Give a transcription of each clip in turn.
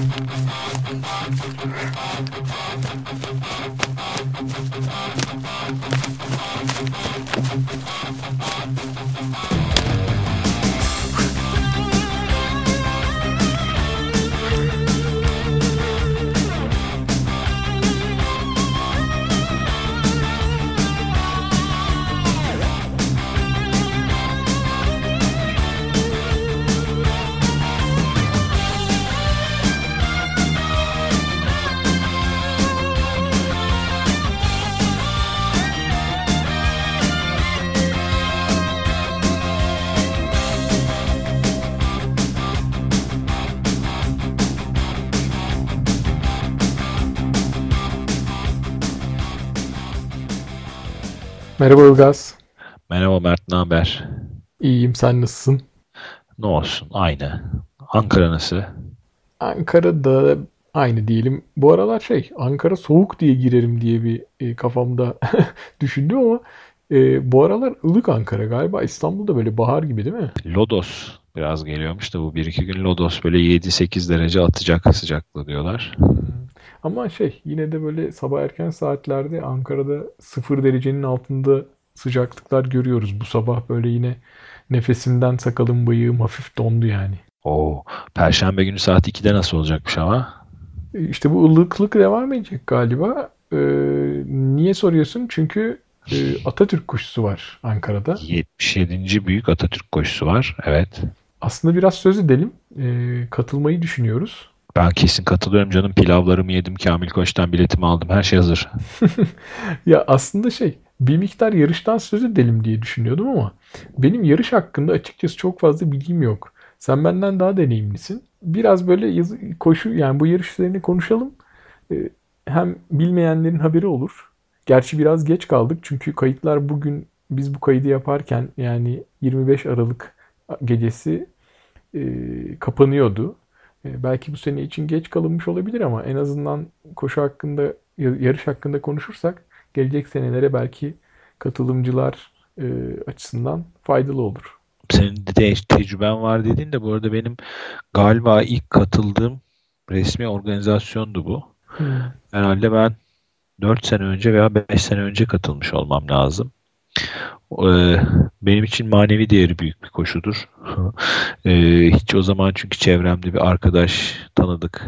I'm Merhaba Ilgaz. Merhaba Mert, ne haber? İyiyim, sen nasılsın? Ne olsun, aynı. Ankara nasıl? Ankara'da aynı diyelim. Bu aralar şey, Ankara soğuk diye girerim diye bir e, kafamda düşündüm ama e, bu aralar ılık Ankara galiba. İstanbul'da böyle bahar gibi değil mi? Lodos biraz geliyormuş da bu bir iki gün Lodos böyle 7-8 derece atacak sıcaklığı diyorlar. Ama şey yine de böyle sabah erken saatlerde Ankara'da sıfır derecenin altında sıcaklıklar görüyoruz. Bu sabah böyle yine nefesimden sakalım bıyığım hafif dondu yani. Oo, Perşembe günü saat 2'de nasıl olacakmış hava? E, İşte bu ılıklık devam edecek galiba. Ee, niye soruyorsun? Çünkü e, Atatürk koşusu var Ankara'da. 77. Büyük Atatürk koşusu var. Evet. Aslında biraz söz edelim. Ee, katılmayı düşünüyoruz. Ben kesin katılıyorum canım. Pilavlarımı yedim. Kamil Koç'tan biletimi aldım. Her şey hazır. Ya aslında şey bir miktar yarıştan söz edelim diye düşünüyordum ama benim yarış hakkında açıkçası çok fazla bilgim yok. Sen benden daha deneyimlisin. Biraz böyle yazı, koşu yani bu yarış üzerine konuşalım. Ee, hem bilmeyenlerin haberi olur. Gerçi biraz geç kaldık çünkü kayıtlar bugün biz bu kaydı yaparken yani 25 Aralık gecesi e, kapanıyordu. E, belki bu sene için geç kalınmış olabilir ama en azından koşu hakkında, yarış hakkında konuşursak gelecek senelere belki katılımcılar e, açısından faydalı olur. Senin de te- tecrüben var dedin de bu arada benim galiba ilk katıldığım resmi organizasyondu bu. Hmm. Herhalde ben 4 sene önce veya 5 sene önce katılmış olmam lazım. Ee, benim için manevi değeri büyük bir koşudur. Ee, hiç o zaman çünkü çevremde bir arkadaş, tanıdık,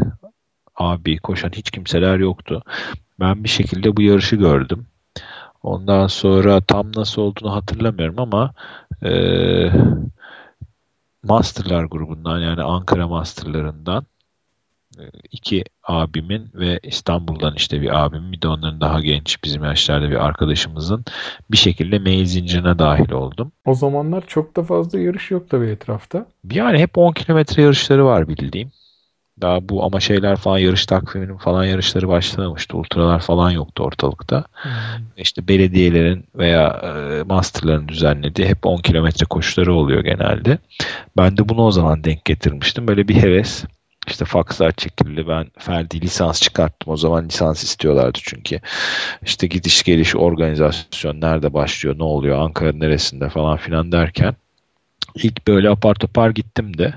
abi, koşan hiç kimseler yoktu. Ben bir şekilde bu yarışı gördüm. Ondan sonra tam nasıl olduğunu hatırlamıyorum ama e, Masterlar grubundan yani Ankara Masterlarından iki abimin ve İstanbul'dan işte bir abimin bir de onların daha genç bizim yaşlarda bir arkadaşımızın bir şekilde mail zincirine dahil oldum. O zamanlar çok da fazla yarış yok tabii etrafta. Yani hep 10 kilometre yarışları var bildiğim. Daha bu ama şeyler falan yarış takviminin falan yarışları başlamamıştı. Ultralar falan yoktu ortalıkta. Hmm. İşte belediyelerin veya e, masterların düzenlediği hep 10 kilometre koşuları oluyor genelde. Ben de bunu o zaman denk getirmiştim. Böyle bir heves. İşte fakslar çekildi. Ben ferdi lisans çıkarttım. O zaman lisans istiyorlardı çünkü. İşte gidiş geliş organizasyon nerede başlıyor, ne oluyor, Ankara neresinde falan filan derken ilk böyle apar topar gittim de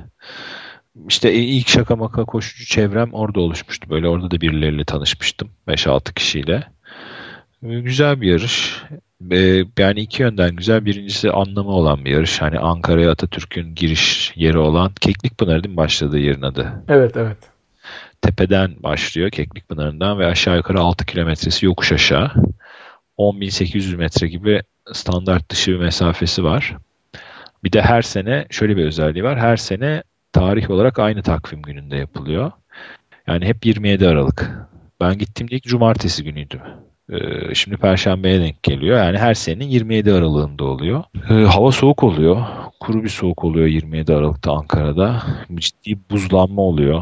işte ilk şaka maka koşucu çevrem orada oluşmuştu. Böyle orada da birileriyle tanışmıştım. 5-6 kişiyle. Ee, Güzel bir yarış. Ee, Yani iki yönden güzel. Birincisi anlamı olan bir yarış. Hani Ankara'ya Atatürk'ün giriş yeri olan Keklikpınar değil mi başladığı yerin adı? Evet evet. Tepeden başlıyor Keklikpınar'ından ve aşağı yukarı 6 kilometresi yokuş aşağı. 10.800 metre gibi standart dışı bir mesafesi var. Bir de her sene şöyle bir özelliği var. Her sene tarih olarak aynı takvim gününde yapılıyor. Yani hep 27 Aralık. Ben gittiğimde ilk cumartesi günüydü. Ee, şimdi Perşembe'ye denk geliyor. Yani her senenin 27 Aralık'ında oluyor. Ee, hava soğuk oluyor. Kuru bir soğuk oluyor 27 Aralık'ta Ankara'da. Ciddi buzlanma oluyor.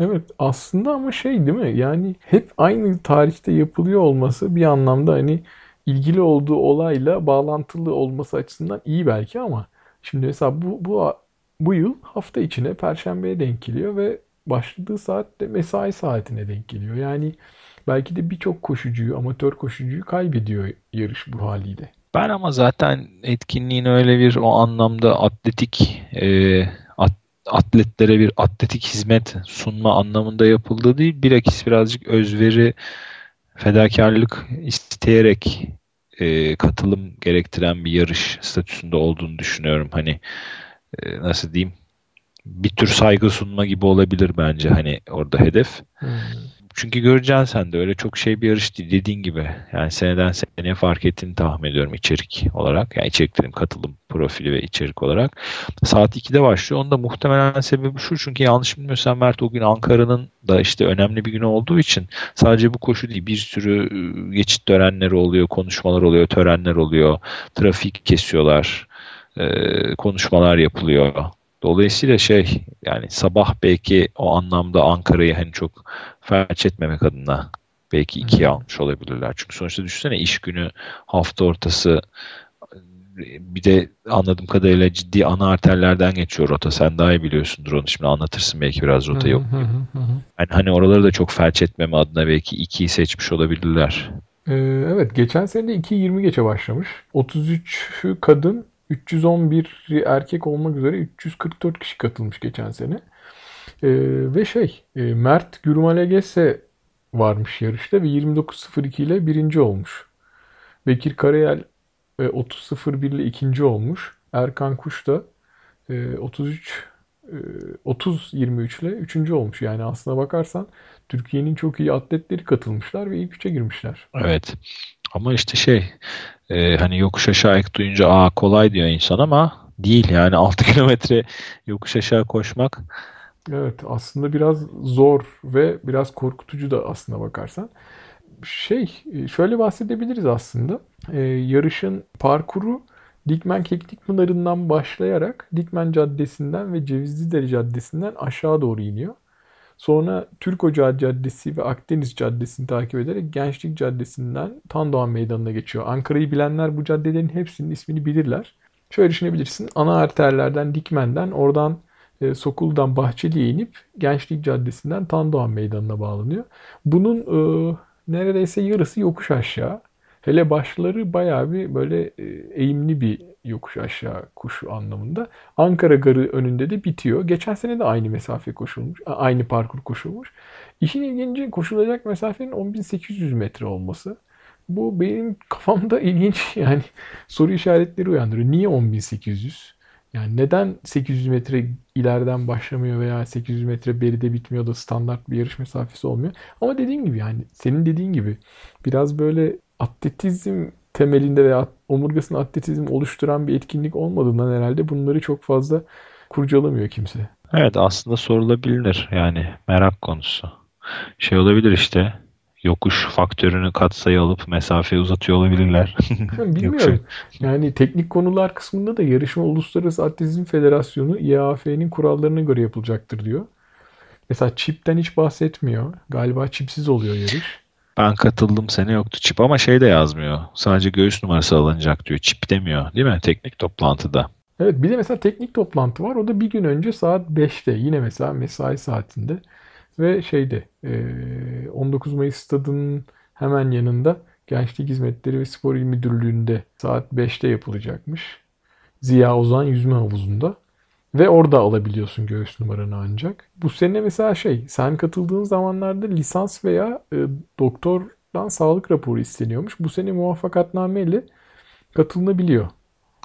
Evet aslında ama şey değil mi? Yani hep aynı tarihte yapılıyor olması bir anlamda hani ilgili olduğu olayla bağlantılı olması açısından iyi belki ama şimdi mesela bu bu bu yıl hafta içine Perşembe'ye denk geliyor ve başladığı saat de mesai saatine denk geliyor. Yani belki de birçok koşucuyu, amatör koşucuyu kaybediyor yarış bu haliyle. Ben ama zaten etkinliğin öyle bir o anlamda atletik e, at- atletlere bir atletik hizmet sunma anlamında yapıldığı değil. Bilakis birazcık özveri, fedakarlık isteyerek e, katılım gerektiren bir yarış statüsünde olduğunu düşünüyorum. Hani e, nasıl diyeyim bir tür saygı sunma gibi olabilir bence hani orada hedef. Hmm. Çünkü göreceksin sen de öyle çok şey bir yarış değil dediğin gibi. Yani seneden seneye fark ettiğini tahmin ediyorum içerik olarak. Yani içerik dedim katılım profili ve içerik olarak. Saat 2'de başlıyor. Onun da muhtemelen sebebi şu. Çünkü yanlış bilmiyorsam Mert o gün Ankara'nın da işte önemli bir günü olduğu için sadece bu koşu değil bir sürü ıı, geçit törenleri oluyor, konuşmalar oluyor, törenler oluyor. Trafik kesiyorlar, konuşmalar yapılıyor. Dolayısıyla şey yani sabah belki o anlamda Ankara'yı hani çok felç etmemek adına belki ikiye almış olabilirler. Çünkü sonuçta düşünsene iş günü hafta ortası bir de anladığım kadarıyla ciddi ana arterlerden geçiyor rota. Sen daha iyi biliyorsundur onu şimdi anlatırsın belki biraz rota yok. Yani hani oraları da çok felç etmeme adına belki ikiyi seçmiş olabilirler. Ee, evet geçen sene de 2.20 geçe başlamış. 33 kadın 311 erkek olmak üzere 344 kişi katılmış geçen sene. Ee, ve şey e, Mert Gürmalegese varmış yarışta ve 29.02 ile birinci olmuş. Bekir Karayel e, 30.01 ile ikinci olmuş. Erkan Kuş da e, 33 e, 30-23 ile üçüncü olmuş. Yani aslına bakarsan Türkiye'nin çok iyi atletleri katılmışlar ve ilk üçe girmişler. Evet. Ama işte şey e, hani yokuş aşağı ek duyunca aa kolay diyor insan ama değil yani 6 kilometre yokuş aşağı koşmak. Evet aslında biraz zor ve biraz korkutucu da aslına bakarsan. Şey şöyle bahsedebiliriz aslında. E, yarışın parkuru Dikmen Keklik Pınarı'ndan başlayarak Dikmen Caddesi'nden ve Cevizli Caddesi'nden aşağı doğru iniyor. Sonra Türk Ocağı Caddesi ve Akdeniz Caddesi'ni takip ederek Gençlik Caddesi'nden Tandoğan Meydanı'na geçiyor. Ankara'yı bilenler bu caddelerin hepsinin ismini bilirler. Şöyle düşünebilirsin. Ana arterlerden Dikmen'den oradan e, Sokul'dan Bahçeli'ye inip Gençlik Caddesi'nden Tandoğan Meydanı'na bağlanıyor. Bunun e, neredeyse yarısı yokuş aşağı. Hele başları bayağı bir böyle e, eğimli bir yokuş aşağı koşu anlamında. Ankara Garı önünde de bitiyor. Geçen sene de aynı mesafe koşulmuş. Aynı parkur koşulmuş. İşin ilginci koşulacak mesafenin 10.800 metre olması. Bu benim kafamda ilginç yani soru işaretleri uyandırıyor. Niye 10.800? Yani neden 800 metre ileriden başlamıyor veya 800 metre beride bitmiyor da standart bir yarış mesafesi olmuyor. Ama dediğim gibi yani senin dediğin gibi biraz böyle atletizm temelinde veya omurgasını atletizm oluşturan bir etkinlik olmadığından herhalde bunları çok fazla kurcalamıyor kimse. Evet aslında sorulabilir yani merak konusu. Şey olabilir işte yokuş faktörünü katsayı alıp mesafeyi uzatıyor olabilirler. Bilmiyorum. yani teknik konular kısmında da yarışma Uluslararası Atletizm Federasyonu IAAF'nin kurallarına göre yapılacaktır diyor. Mesela çipten hiç bahsetmiyor. Galiba çipsiz oluyor yarış. Ben katıldım sene yoktu çip ama şey de yazmıyor. Sadece göğüs numarası alınacak diyor. Çip demiyor değil mi teknik toplantıda? Evet bir de mesela teknik toplantı var. O da bir gün önce saat 5'te yine mesela mesai saatinde ve şeyde 19 Mayıs stadının hemen yanında Gençlik Hizmetleri ve Spor İl Müdürlüğü'nde saat 5'te yapılacakmış. Ziya Ozan Yüzme Havuzu'nda. Ve orada alabiliyorsun göğüs numaranı ancak. Bu sene mesela şey sen katıldığın zamanlarda lisans veya e, doktordan sağlık raporu isteniyormuş. Bu sene muvaffakatname ile katılınabiliyor.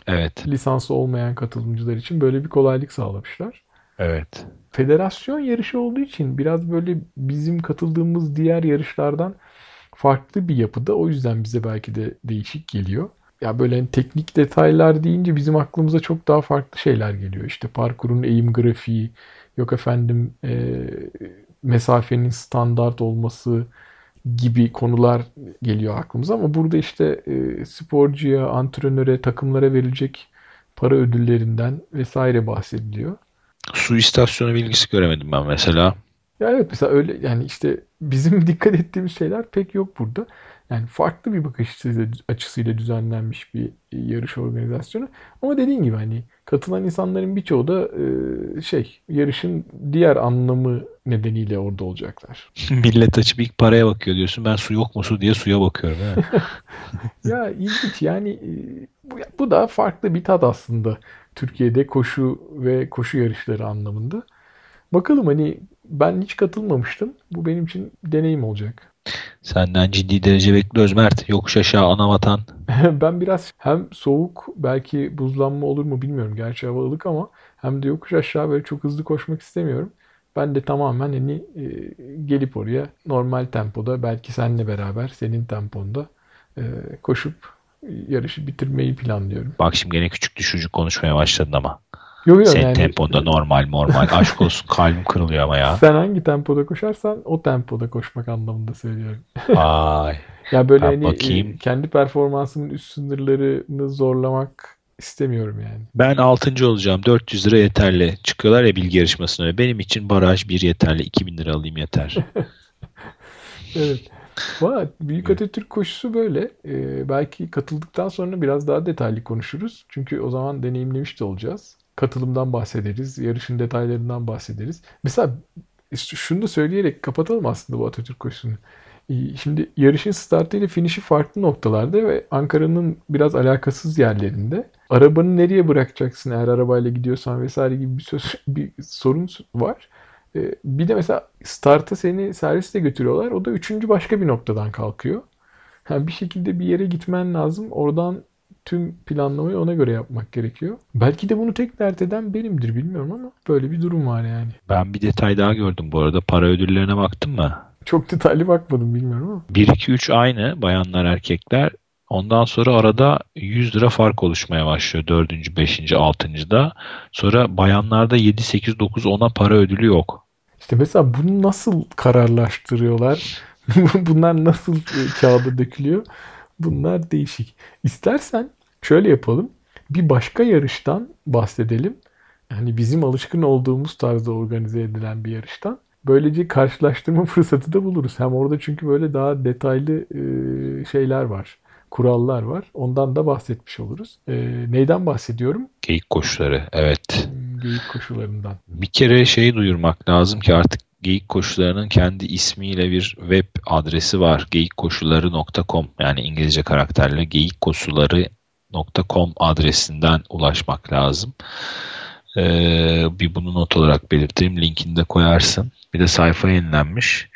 Evet. Lisanslı olmayan katılımcılar için böyle bir kolaylık sağlamışlar. Evet. Federasyon yarışı olduğu için biraz böyle bizim katıldığımız diğer yarışlardan farklı bir yapıda. O yüzden bize belki de değişik geliyor ya böyle hani teknik detaylar deyince bizim aklımıza çok daha farklı şeyler geliyor. İşte parkurun eğim grafiği, yok efendim e, mesafenin standart olması gibi konular geliyor aklımıza ama burada işte e, sporcuya, antrenöre, takımlara verilecek para ödüllerinden vesaire bahsediliyor. Su istasyonu bilgisi göremedim ben mesela. Ya evet mesela öyle yani işte bizim dikkat ettiğimiz şeyler pek yok burada. Yani farklı bir bakış açısıyla düzenlenmiş bir yarış organizasyonu. Ama dediğin gibi hani katılan insanların birçoğu da e, şey yarışın diğer anlamı nedeniyle orada olacaklar. Millet açıp ilk paraya bakıyor diyorsun. Ben su yok mu su diye suya bakıyorum. ya ilginç yani e, bu, bu da farklı bir tat aslında. Türkiye'de koşu ve koşu yarışları anlamında. Bakalım hani ben hiç katılmamıştım. Bu benim için deneyim olacak. Senden ciddi derece bekliyoruz Mert. Yokuş aşağı ana vatan. ben biraz hem soğuk belki buzlanma olur mu bilmiyorum. Gerçi hava ılık ama hem de yokuş aşağı böyle çok hızlı koşmak istemiyorum. Ben de tamamen hani e, gelip oraya normal tempoda belki seninle beraber senin temponda e, koşup yarışı bitirmeyi planlıyorum. Bak şimdi gene küçük düşürücü konuşmaya başladın ama. Yok yok Senin yani temponda normal normal. Aşk olsun kalbim kırılıyor ama ya. sen hangi tempoda koşarsan o tempoda koşmak anlamında söylüyorum. Ay. Ya böyle Ben hani bakayım. e, kendi performansımın üst sınırlarını zorlamak istemiyorum yani. Ben 6. olacağım. 400 lira yeterli. Çıkıyorlar ya bilgi yarışmasına. Benim için baraj bir yeterli. 2000 lira alayım yeter. Evet. Valla Büyük Atatürk koşusu böyle. Ee, belki katıldıktan sonra biraz daha detaylı konuşuruz. Çünkü o zaman deneyimlemiş de olacağız. Katılımdan bahsederiz. Yarışın detaylarından bahsederiz. Mesela şunu da söyleyerek kapatalım aslında bu Atatürk koşusunu. Ee, Şimdi yarışın startı ile finişi farklı noktalarda ve Ankara'nın biraz alakasız yerlerinde. Arabanı nereye bırakacaksın eğer arabayla gidiyorsan vesaire gibi bir, söz, bir sorun var. Ee, Bir de mesela starta seni servisle götürüyorlar. O da üçüncü başka bir noktadan kalkıyor. Yani bir şekilde bir yere gitmen lazım. Oradan tüm planlamayı ona göre yapmak gerekiyor. Belki de bunu tek dert eden benimdir bilmiyorum ama böyle bir durum var yani. ben bir detay daha gördüm bu arada. Para ödüllerine baktın mı? Çok detaylı bakmadım bilmiyorum ama. 1, 2, 3 aynı bayanlar erkekler. Ondan sonra arada 100 lira fark oluşmaya başlıyor. 4. 5. 6. da. Sonra bayanlarda 7, 8, 9, 10'a para ödülü yok. İşte mesela bunu nasıl kararlaştırıyorlar? Bunlar nasıl e, kağıda dökülüyor? Bunlar değişik. İstersen şöyle yapalım. Bir başka yarıştan bahsedelim. Yani bizim alışkın olduğumuz tarzda organize edilen bir yarıştan. Böylece karşılaştırma fırsatı da buluruz. Hem orada çünkü böyle daha detaylı e, şeyler var. Kurallar var. Ondan da bahsetmiş oluruz. E, neyden bahsediyorum? Geyik koşuları. Evet. Hmm, Geyik koşularından. Bir kere şeyi duyurmak lazım ki artık Geyik Koşuları'nın kendi ismiyle bir web adresi var. geyikkoşuları.com yani İngilizce karakterle geyikkoşuları.com adresinden ulaşmak lazım. Ee, bir bunu not olarak belirteyim. Linkini de koyarsın. Bir de sayfa yenilenmiş.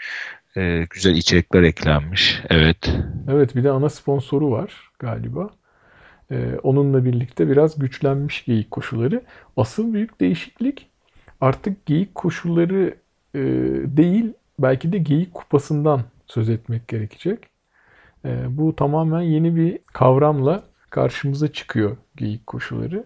Ee, güzel içerikler eklenmiş. Evet. Evet bir de ana sponsoru var galiba. Ee, onunla birlikte biraz güçlenmiş geyik koşuları. Asıl büyük değişiklik artık geyik koşuları e, değil belki de geyik kupasından söz etmek gerekecek. Ee, bu tamamen yeni bir kavramla karşımıza çıkıyor geyik koşuları.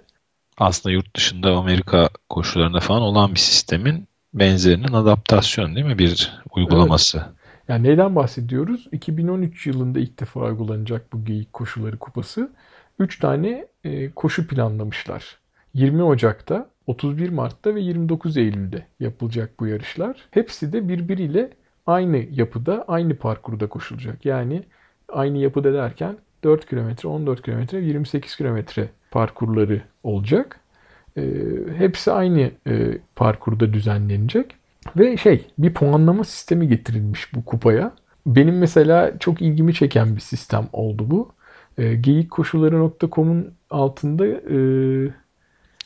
Aslında yurt dışında Amerika koşularında falan olan bir sistemin benzerinin adaptasyonu değil mi? Bir uygulaması. Yani neyden bahsediyoruz? 2013 yılında ilk defa uygulanacak bu Geyik Koşuları Kupası. 3 tane e, koşu planlamışlar. 20 Ocak'ta, 31 Mart'ta ve 29 Eylül'de yapılacak bu yarışlar. Hepsi de birbiriyle aynı yapıda, aynı parkurda koşulacak. Yani aynı yapıda derken 4 kilometre, 14 kilometre, 28 kilometre parkurları olacak. E, hepsi aynı e, parkurda düzenlenecek. Ve şey bir puanlama sistemi getirilmiş bu kupaya. Benim mesela çok ilgimi çeken bir sistem oldu bu. E, geyikkoşuları.com'un altında e,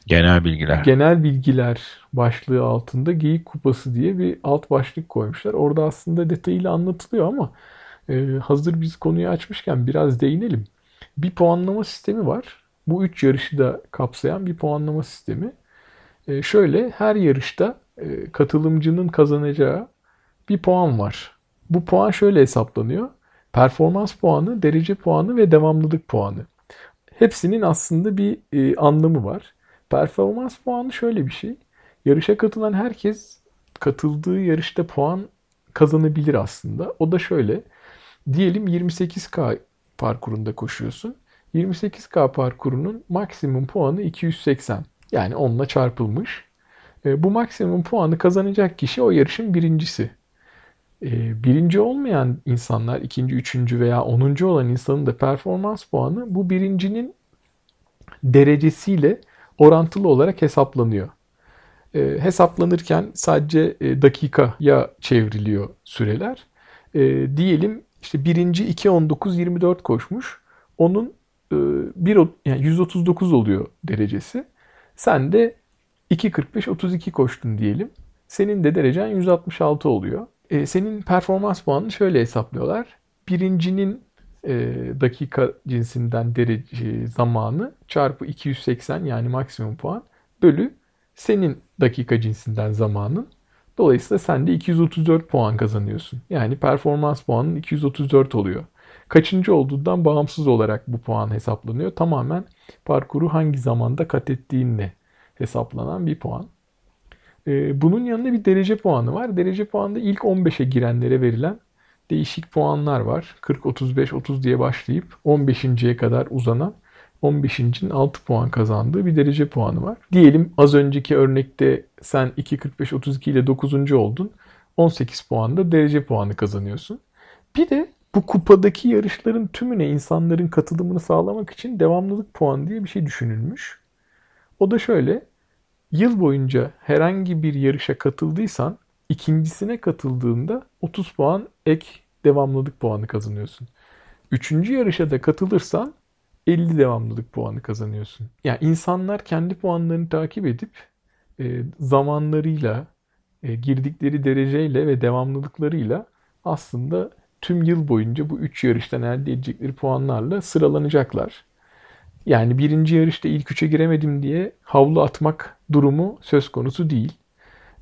Genel bilgiler. genel bilgiler başlığı altında Geyik Kupası diye bir alt başlık koymuşlar. Orada aslında detayıyla anlatılıyor ama e, hazır biz konuyu açmışken biraz değinelim. Bir puanlama sistemi var. Bu üç yarışı da kapsayan bir puanlama sistemi. E, şöyle her yarışta e, katılımcının kazanacağı bir puan var. Bu puan şöyle hesaplanıyor. Performans puanı, derece puanı ve devamlılık puanı. Hepsinin aslında bir e, anlamı var. Performans puanı şöyle bir şey. Yarışa katılan herkes katıldığı yarışta puan kazanabilir aslında. O da şöyle. Diyelim 28K parkurunda koşuyorsun. 28K parkurunun maksimum puanı 280. Yani onunla çarpılmış. E, bu maksimum puanı kazanacak kişi o yarışın birincisi. E, birinci olmayan insanlar, ikinci, üçüncü veya onuncu olan insanın da performans puanı bu birincinin derecesiyle orantılı olarak hesaplanıyor. E, hesaplanırken sadece dakikaya çevriliyor süreler. Diyelim işte birinci 2.19.24 koşmuş. Onun e, bir, yani 139 oluyor derecesi. Sen de 2.45-32 koştun diyelim. Senin de derecen 166 oluyor. E, senin performans puanını şöyle hesaplıyorlar. Birincinin e, dakika cinsinden derece zamanı çarpı 280 yani maksimum puan bölü senin dakika cinsinden zamanın. Dolayısıyla sen de 234 puan kazanıyorsun. Yani performans puanın 234 oluyor. Kaçıncı olduğundan bağımsız olarak bu puan hesaplanıyor. Tamamen parkuru hangi zamanda kat ettiğinle hesaplanan bir puan. Ee, bunun yanında bir derece puanı var. Derece puanında ilk 15'e girenlere verilen değişik puanlar var. 40, 35, 30 diye başlayıp 15.ye kadar uzanan 15.'in 6 puan kazandığı bir derece puanı var. Diyelim az önceki örnekte sen 2, 45, 32 ile 9. oldun. 18 puanda derece puanı kazanıyorsun. Bir de bu kupadaki yarışların tümüne insanların katılımını sağlamak için devamlılık puanı diye bir şey düşünülmüş. O da şöyle. Yıl boyunca herhangi bir yarışa katıldıysan ikincisine katıldığında 30 puan ek devamlılık puanı kazanıyorsun. Üçüncü yarışa da katılırsan 50 devamlılık puanı kazanıyorsun. Yani insanlar kendi puanlarını takip edip e, zamanlarıyla, e, girdikleri dereceyle ve devamlılıklarıyla aslında tüm yıl boyunca bu 3 yarıştan elde edecekleri puanlarla sıralanacaklar. Yani birinci yarışta ilk üçe giremedim diye havlu atmak durumu söz konusu değil.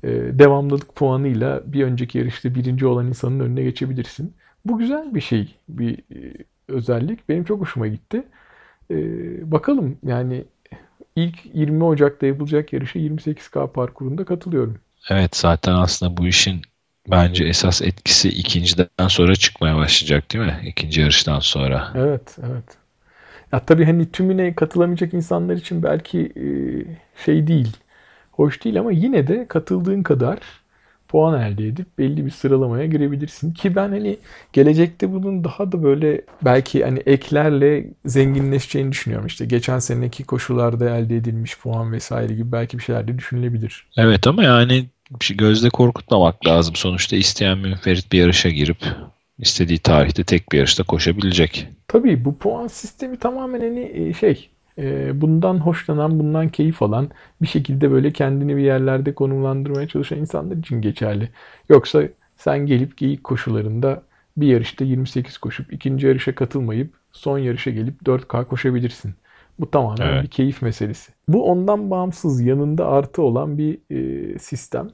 Ee, devamlılık puanıyla bir önceki yarışta birinci olan insanın önüne geçebilirsin. Bu güzel bir şey, bir e, özellik. Benim çok hoşuma gitti. Ee, bakalım yani ilk 20 Ocak'ta yapılacak yarışa 28K parkurunda katılıyorum. Evet zaten aslında bu işin bence esas etkisi ikinciden sonra çıkmaya başlayacak değil mi? İkinci yarıştan sonra. Evet, evet. Ya tabii hani tümüne katılamayacak insanlar için belki e, şey değil, hoş değil ama yine de katıldığın kadar puan elde edip belli bir sıralamaya girebilirsin. Ki ben hani gelecekte bunun daha da böyle belki hani eklerle zenginleşeceğini düşünüyorum. İşte geçen seneki koşularda elde edilmiş puan vesaire gibi belki bir şeyler de düşünülebilir. Evet ama yani gözde korkutmamak lazım. Sonuçta isteyen münferit bir yarışa girip istediği tarihte tek bir yarışta koşabilecek. Tabii bu puan sistemi tamamen hani e, şey bundan hoşlanan, bundan keyif alan bir şekilde böyle kendini bir yerlerde konumlandırmaya çalışan insanlar için geçerli. Yoksa sen gelip geyik koşularında bir yarışta 28 koşup ikinci yarışa katılmayıp son yarışa gelip 4K koşabilirsin. Bu tamamen evet. bir keyif meselesi. Bu ondan bağımsız yanında artı olan bir e, sistem.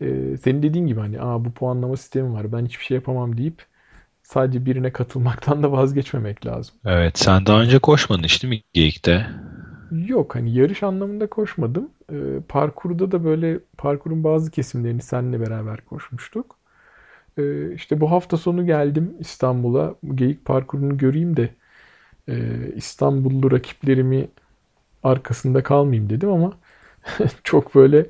E, senin dediğin gibi hani Aa, bu puanlama sistemi var ben hiçbir şey yapamam deyip sadece birine katılmaktan da vazgeçmemek lazım. Evet sen daha önce koşmadın işte mi Geyik'te? Yok hani yarış anlamında koşmadım. E, parkurda da böyle parkurun bazı kesimlerini seninle beraber koşmuştuk. E, işte bu hafta sonu geldim İstanbul'a. Geyik parkurunu göreyim de e, İstanbullu rakiplerimi arkasında kalmayayım dedim ama çok böyle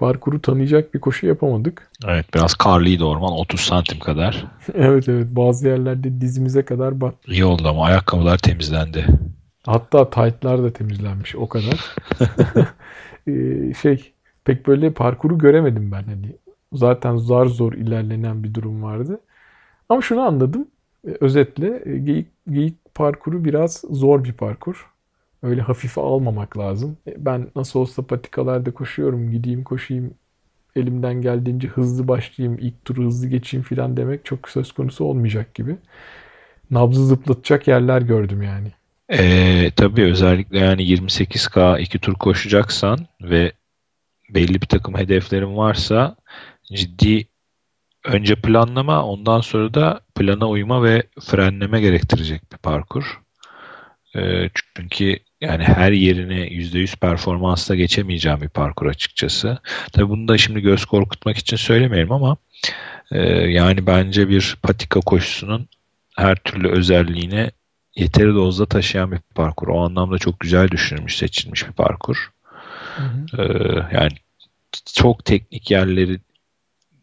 parkuru tanıyacak bir koşu yapamadık. Evet biraz karlıydı orman 30 santim kadar. evet evet bazı yerlerde dizimize kadar bat. İyi oldu ama ayakkabılar temizlendi. Hatta taytlar da temizlenmiş o kadar. ee, şey pek böyle parkuru göremedim ben hani. Zaten zar zor ilerlenen bir durum vardı. Ama şunu anladım. Ee, özetle e, geyik, geyik parkuru biraz zor bir parkur. Öyle hafife almamak lazım. E, ben nasıl olsa patikalarda koşuyorum. Gideyim koşayım. Elimden geldiğince hızlı başlayayım. ilk turu hızlı geçeyim filan demek çok söz konusu olmayacak gibi. Nabzı zıplatacak yerler gördüm yani. Ee, tabii özellikle yani 28K iki tur koşacaksan ve belli bir takım hedeflerin varsa ciddi önce planlama ondan sonra da plana uyma ve frenleme gerektirecek bir parkur. Ee, çünkü yani her yerine %100 performansla geçemeyeceğim bir parkur açıkçası. Tabii bunu da şimdi göz korkutmak için söylemeyelim ama e, yani bence bir patika koşusunun her türlü özelliğine yeteri dozda taşıyan bir parkur. O anlamda çok güzel düşünülmüş, seçilmiş bir parkur. Hı hı. Ee, yani çok teknik yerleri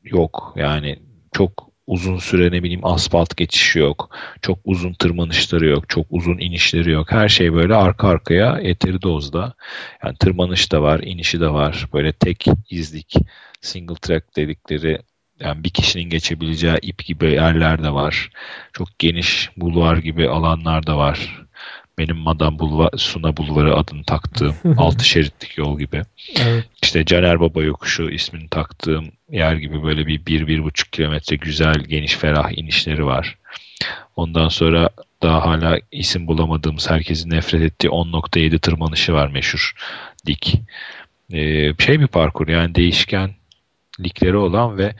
yok. Yani çok uzun süre ne bileyim asfalt geçişi yok. Çok uzun tırmanışları yok. Çok uzun inişleri yok. Her şey böyle arka arkaya yeteri dozda. Yani tırmanış da var, inişi de var. Böyle tek izlik, single track dedikleri yani bir kişinin geçebileceği ip gibi yerler de var. Çok geniş bulvar gibi alanlar da var. Benim Madame Bulvar, Suna Bulvarı adını taktığım altı şeritlik yol gibi. Evet. İşte Caner Baba yokuşu ismini taktığım yer gibi böyle bir bir, bir buçuk kilometre güzel, geniş, ferah inişleri var. Ondan sonra daha hala isim bulamadığımız herkesin nefret ettiği 10.7 tırmanışı var meşhur dik. Ee, şey bir parkur yani değişkenlikleri olan ve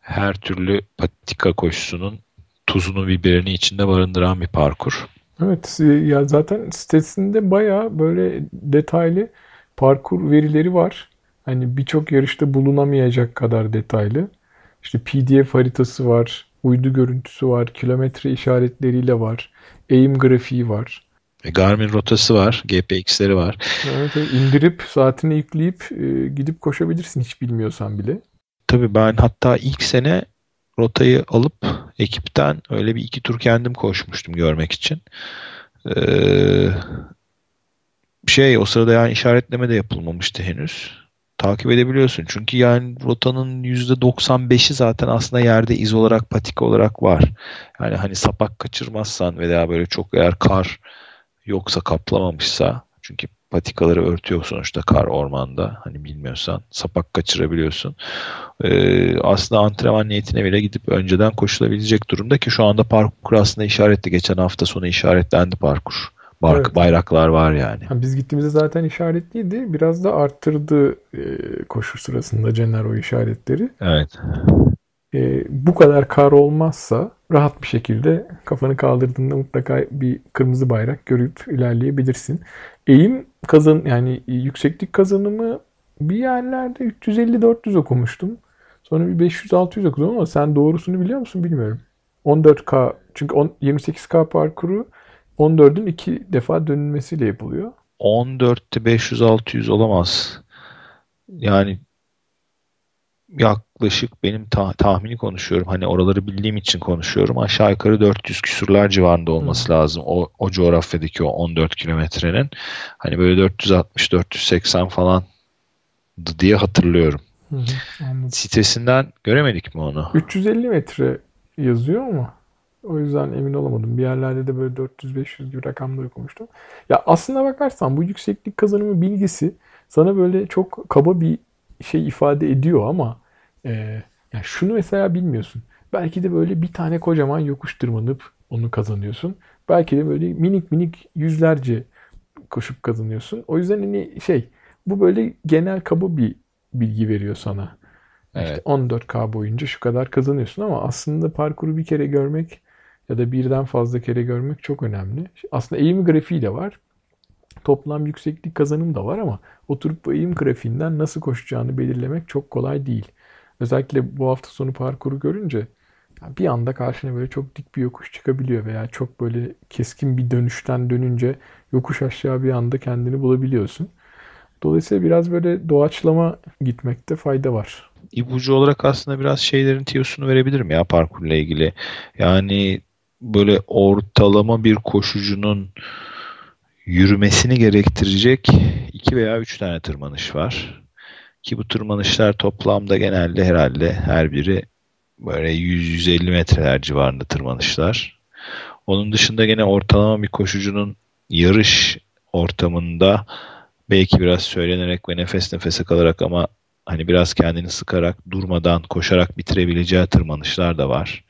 her türlü patika koşusunun tuzunu biberini içinde barındıran bir parkur. Evet ya zaten sitesinde baya böyle detaylı parkur verileri var. Hani birçok yarışta bulunamayacak kadar detaylı. İşte PDF haritası var, uydu görüntüsü var, kilometre işaretleriyle var, eğim grafiği var. E, Garmin rotası var, GPX'leri var. Evet, evet indirip saatini yükleyip e, gidip koşabilirsin hiç bilmiyorsan bile. Tabii ben hatta ilk sene rotayı alıp ekipten öyle bir iki tur kendim koşmuştum görmek için. Ee, şey o sırada yani işaretleme de yapılmamıştı henüz. Takip edebiliyorsun. Çünkü yani rotanın %95'i zaten aslında yerde iz olarak patika olarak var. Yani hani sapak kaçırmazsan veya böyle çok eğer kar yoksa kaplamamışsa çünkü patikaları örtüyor sonuçta kar ormanda. Hani bilmiyorsan sapak kaçırabiliyorsun. Ee, aslında antrenman niyetine bile gidip önceden koşulabilecek durumda ki şu anda parkur aslında işaretli. Geçen hafta sonu işaretlendi parkur. Bar- evet. Bayraklar var yani. Ha, biz gittiğimizde zaten işaretliydi. Biraz da arttırdı e, koşu sırasında Cener o işaretleri. Evet. E, bu kadar kar olmazsa rahat bir şekilde kafanı kaldırdığında mutlaka bir kırmızı bayrak görüp ilerleyebilirsin. Eğim kazan yani yükseklik kazanımı bir yerlerde 350-400 okumuştum. Sonra bir 500-600 okudum ama sen doğrusunu biliyor musun bilmiyorum. 14K çünkü 28K parkuru 14'ün iki defa dönülmesiyle yapılıyor. 14'te 500-600 olamaz. Yani yaklaşık benim ta- tahmini konuşuyorum. Hani oraları bildiğim için konuşuyorum. Aşağı yukarı 400 küsurlar civarında olması Hı. lazım. O, o coğrafyadaki o 14 kilometrenin. Hani böyle 460-480 falan diye hatırlıyorum. Hı Sitesinden göremedik mi onu? 350 metre yazıyor ama o yüzden emin olamadım. Bir yerlerde de böyle 400-500 gibi rakamlar okumuştum. Ya aslında bakarsan bu yükseklik kazanımı bilgisi sana böyle çok kaba bir şey ifade ediyor ama e, yani şunu mesela bilmiyorsun. Belki de böyle bir tane kocaman yokuş tırmanıp onu kazanıyorsun. Belki de böyle minik minik yüzlerce koşup kazanıyorsun. O yüzden hani şey bu böyle genel kaba bir bilgi veriyor sana. Evet. İşte 14K boyunca şu kadar kazanıyorsun ama aslında parkuru bir kere görmek ya da birden fazla kere görmek çok önemli. Aslında eğim grafiği de var. Toplam yükseklik kazanım da var ama oturup bu eğim grafiğinden nasıl koşacağını belirlemek çok kolay değil. Özellikle bu hafta sonu parkuru görünce bir anda karşına böyle çok dik bir yokuş çıkabiliyor veya çok böyle keskin bir dönüşten dönünce yokuş aşağı bir anda kendini bulabiliyorsun. Dolayısıyla biraz böyle doğaçlama gitmekte fayda var. İpucu olarak aslında biraz şeylerin tiyosunu verebilirim ya parkurla ilgili. Yani böyle ortalama bir koşucunun yürümesini gerektirecek iki veya üç tane tırmanış var. Ki bu tırmanışlar toplamda genelde herhalde her biri böyle 100-150 metreler civarında tırmanışlar. Onun dışında gene ortalama bir koşucunun yarış ortamında belki biraz söylenerek ve nefes nefese kalarak ama hani biraz kendini sıkarak durmadan koşarak bitirebileceği tırmanışlar da var.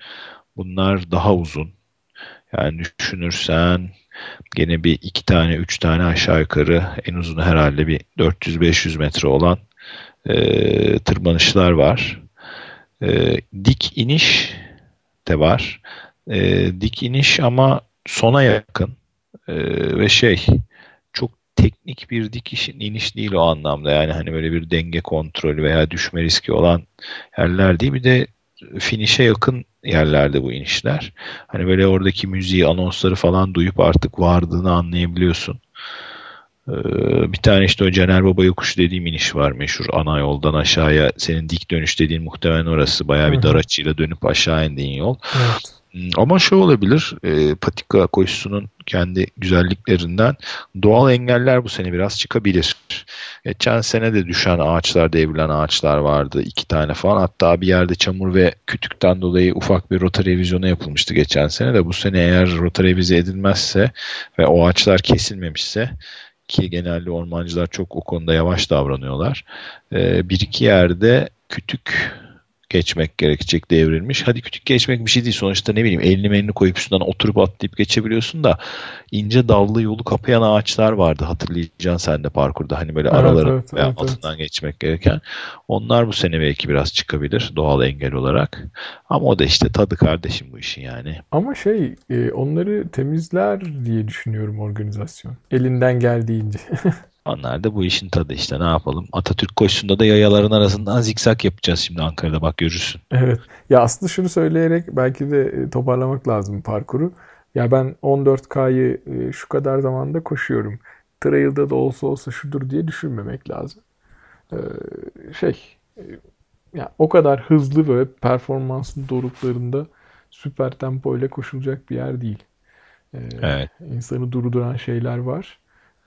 Bunlar daha uzun. Yani düşünürsen gene bir iki tane, üç tane aşağı yukarı en uzun herhalde bir 400-500 metre olan e, tırmanışlar var. E, dik iniş de var. E, dik iniş ama sona yakın e, ve şey çok teknik bir dik iniş değil o anlamda. Yani hani böyle bir denge kontrolü veya düşme riski olan yerler değil. Bir de finişe yakın yerlerde bu inişler. Hani böyle oradaki müziği, anonsları falan duyup artık vardığını anlayabiliyorsun. Ee, bir tane işte o Caner Baba yokuş dediğim iniş var meşhur ana yoldan aşağıya senin dik dönüş dediğin muhtemelen orası bayağı bir dar açıyla dönüp aşağı indiğin yol. Evet. Hmm, ama şu olabilir e, patika koşusunun kendi güzelliklerinden doğal engeller bu sene biraz çıkabilir. Geçen sene de düşen ağaçlar, devrilen ağaçlar vardı. iki tane falan. Hatta bir yerde çamur ve kütükten dolayı ufak bir rota revizyonu yapılmıştı geçen sene de. Bu sene eğer rota revize edilmezse ve o ağaçlar kesilmemişse ki genelde ormancılar çok o konuda yavaş davranıyorlar. Ee, bir iki yerde kütük geçmek gerekecek devrilmiş. Hadi küçük geçmek bir şey değil. Sonuçta ne bileyim elini melini koyup üstünden oturup atlayıp geçebiliyorsun da ince dallı yolu kapayan ağaçlar vardı. Hatırlayacaksın sen de parkurda. Hani böyle evet, araları evet, veya evet, altından evet. geçmek gereken. Onlar bu sene belki biraz çıkabilir doğal engel olarak. Ama o da işte tadı kardeşim bu işin yani. Ama şey e, onları temizler diye düşünüyorum organizasyon. Elinden geldiğince. Onlar da bu işin tadı işte ne yapalım. Atatürk koşusunda da yayaların arasından zikzak yapacağız şimdi Ankara'da bak görürsün. Evet. Ya aslında şunu söyleyerek belki de e, toparlamak lazım parkuru. Ya ben 14K'yı e, şu kadar zamanda koşuyorum. Trail'da da olsa olsa şudur diye düşünmemek lazım. Ee, şey e, ya o kadar hızlı ve performanslı doruklarında süper tempo ile koşulacak bir yer değil. Ee, evet. İnsanı durduran şeyler var.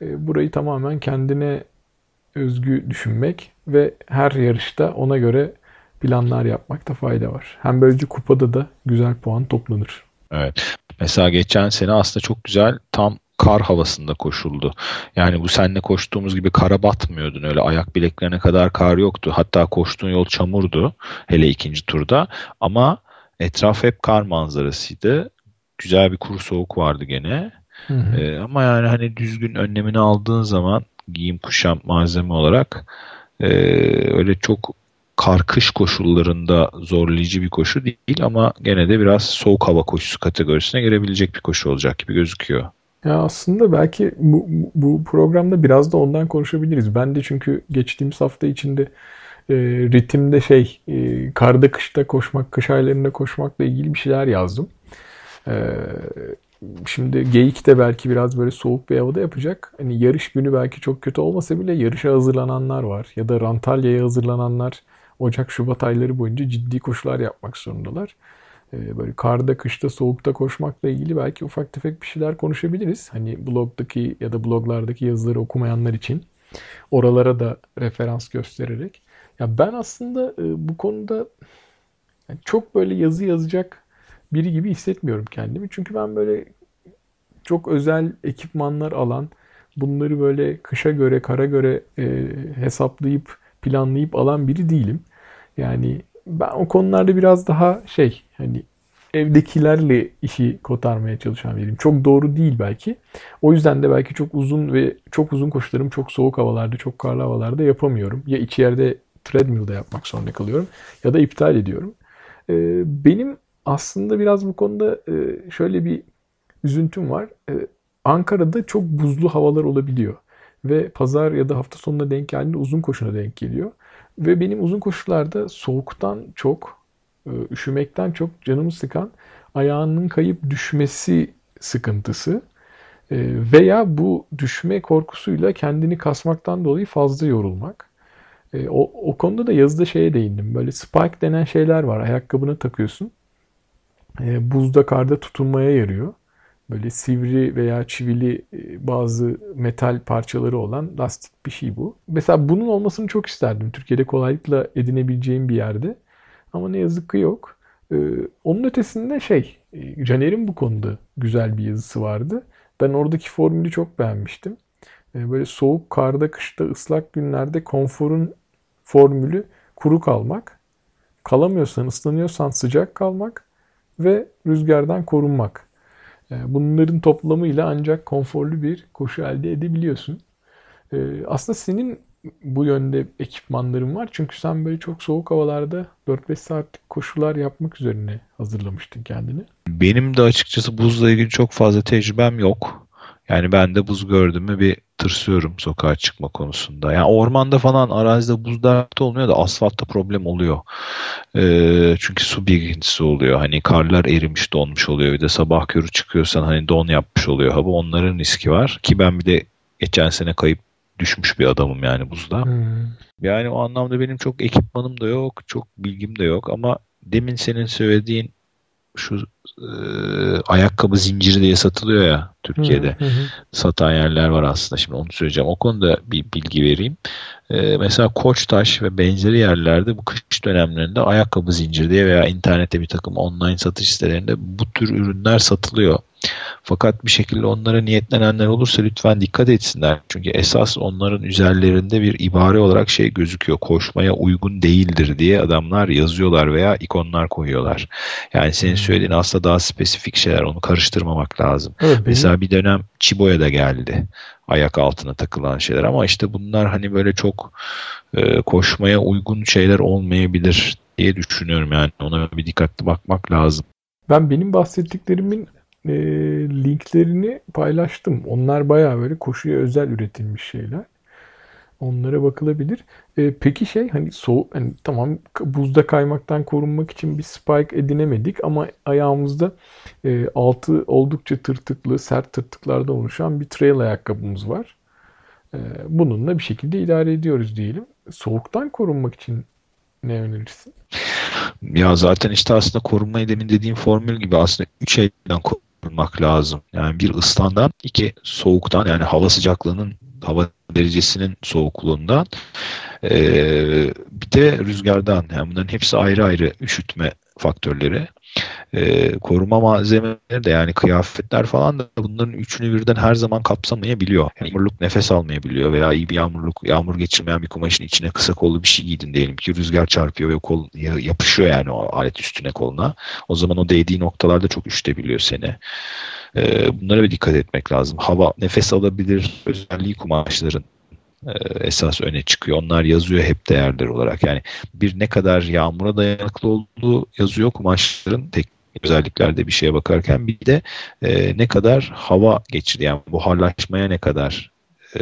E, burayı tamamen kendine özgü düşünmek ve her yarışta ona göre planlar yapmakta fayda var. Hem böylece kupada da güzel puan toplanır. Evet. Mesela geçen sene aslında çok güzel tam kar havasında koşuldu. Yani bu senle koştuğumuz gibi kara batmıyordun. Öyle ayak bileklerine kadar kar yoktu. Hatta koştuğun yol çamurdu. Hele ikinci turda. Ama etraf hep kar manzarasıydı. Güzel bir kuru soğuk vardı gene. Hı hı. E, ama yani hani düzgün önlemini aldığın zaman giyim kuşam malzeme olarak e, öyle çok karkış koşullarında zorlayıcı bir koşu değil ama gene de biraz soğuk hava koşusu kategorisine girebilecek bir koşu olacak gibi gözüküyor. Ya aslında belki bu, bu programda biraz da ondan konuşabiliriz. Ben de çünkü geçtiğimiz hafta içinde e, ritimde şey e, karda kışta koşmak, kış aylarında koşmakla ilgili bir şeyler yazdım. E, Şimdi Geyik de belki biraz böyle soğuk bir havada yapacak. Hani yarış günü belki çok kötü olmasa bile yarışa hazırlananlar var. Ya da Rantalya'ya hazırlananlar Ocak-Şubat ayları boyunca ciddi koşular yapmak zorundalar. Ee, böyle karda, kışta, soğukta koşmakla ilgili belki ufak tefek bir şeyler konuşabiliriz. Hani blogdaki ya da bloglardaki yazıları okumayanlar için. Oralara da referans göstererek. Ya ben aslında e, bu konuda çok böyle yazı yazacak biri gibi hissetmiyorum kendimi. Çünkü ben böyle çok özel ekipmanlar alan, bunları böyle kışa göre, kara göre e, hesaplayıp, planlayıp alan biri değilim. Yani ben o konularda biraz daha şey hani evdekilerle işi kotarmaya çalışan biriyim. Çok doğru değil belki. O yüzden de belki çok uzun ve çok uzun koşularım çok soğuk havalarda, çok karlı havalarda yapamıyorum. Ya içeride treadmill'de yapmak zorunda kalıyorum ya da iptal ediyorum. Ee, benim aslında biraz bu konuda e, şöyle bir üzüntüm var. E, Ankara'da çok buzlu havalar olabiliyor. Ve pazar ya da hafta sonuna denk geldiğinde uzun koşuna denk geliyor. Ve benim uzun koşularda soğuktan çok, e, üşümekten çok canımı sıkan ayağının kayıp düşmesi sıkıntısı. Veya bu düşme korkusuyla kendini kasmaktan dolayı fazla yorulmak. O, o konuda da yazıda şeye değindim. Böyle spike denen şeyler var. Ayakkabına takıyorsun e, buzda karda tutunmaya yarıyor. Böyle sivri veya çivili e, bazı metal parçaları olan lastik bir şey bu. Mesela bunun olmasını çok isterdim. Türkiye'de kolaylıkla edinebileceğim bir yerde. Ama ne yazık ki yok. Ee, onun ötesinde şey, e, Caner'in bu konuda güzel bir yazısı vardı. Ben oradaki formülü çok beğenmiştim. Ee, böyle soğuk, karda, kışta, ıslak günlerde konforun formülü kuru kalmak. Kalamıyorsan, ıslanıyorsan sıcak kalmak ve rüzgardan korunmak. Ee, bunların toplamıyla ancak konforlu bir koşu elde edebiliyorsun. Ee, aslında senin bu yönde ekipmanların var. Çünkü sen böyle çok soğuk havalarda 4-5 saatlik koşular yapmak üzerine hazırlamıştın kendini. Benim de açıkçası buzla ilgili çok fazla tecrübem yok. Yani ben de buz gördüm mü bir tırsıyorum sokağa çıkma konusunda. Yani ormanda falan arazide buz dertte olmuyor da asfaltta problem oluyor. Ee, çünkü su birikintisi oluyor. Hani karlar erimiş donmuş oluyor. Bir de sabah körü çıkıyorsan hani don yapmış oluyor hava. Onların riski var. Ki ben bir de geçen sene kayıp düşmüş bir adamım yani buzda. Hmm. Yani o anlamda benim çok ekipmanım da yok. Çok bilgim de yok. Ama demin senin söylediğin şu e, ayakkabı zinciri diye satılıyor ya Türkiye'de. Hı hı. Satan yerler var aslında. Şimdi onu söyleyeceğim. O konuda bir bilgi vereyim. E, mesela Koçtaş ve benzeri yerlerde bu kış dönemlerinde ayakkabı zinciri diye veya internette bir takım online satış sitelerinde bu tür ürünler satılıyor. Fakat bir şekilde onlara niyetlenenler olursa lütfen dikkat etsinler. Çünkü esas onların üzerlerinde bir ibare olarak şey gözüküyor. Koşmaya uygun değildir diye adamlar yazıyorlar veya ikonlar koyuyorlar. Yani senin söylediğin aslında daha spesifik şeyler. Onu karıştırmamak lazım. Evet, Mesela bir dönem Chibo'ya da geldi. Ayak altına takılan şeyler ama işte bunlar hani böyle çok e, koşmaya uygun şeyler olmayabilir diye düşünüyorum yani ona bir dikkatli bakmak lazım. Ben benim bahsettiklerimin e, linklerini paylaştım. Onlar bayağı böyle koşuya özel üretilmiş şeyler. Onlara bakılabilir. E, peki şey hani soğuk hani tamam buzda kaymaktan korunmak için bir spike edinemedik ama ayağımızda e, altı oldukça tırtıklı, sert tırtıklardan oluşan bir trail ayakkabımız var. E, bununla bir şekilde idare ediyoruz diyelim. Soğuktan korunmak için ne önerirsin? Ya zaten işte aslında korunmayı demin dediğim formül gibi aslında üç elden korunmak lazım. Yani bir ıslandan, iki soğuktan yani hava sıcaklığının hava derecesinin soğukluğundan ee, bir de rüzgardan yani bunların hepsi ayrı ayrı üşütme faktörleri. Ee, koruma malzemeleri de yani kıyafetler falan da bunların üçünü birden her zaman kapsamayabiliyor. Yağmurluk nefes almayabiliyor veya iyi bir yağmurluk yağmur geçirmeyen bir kumaşın içine kısa kollu bir şey giydin diyelim ki rüzgar çarpıyor ve kol yapışıyor yani o alet üstüne koluna. O zaman o değdiği noktalarda çok üşütebiliyor seni. Ee, bunlara bir dikkat etmek lazım. Hava nefes alabilir özelliği kumaşların e, esas öne çıkıyor. Onlar yazıyor hep değerler olarak. Yani bir ne kadar yağmura dayanıklı olduğu yazıyor kumaşların teknik özelliklerde bir şeye bakarken bir de e, ne kadar hava geçirdi yani buharlaşmaya ne kadar e,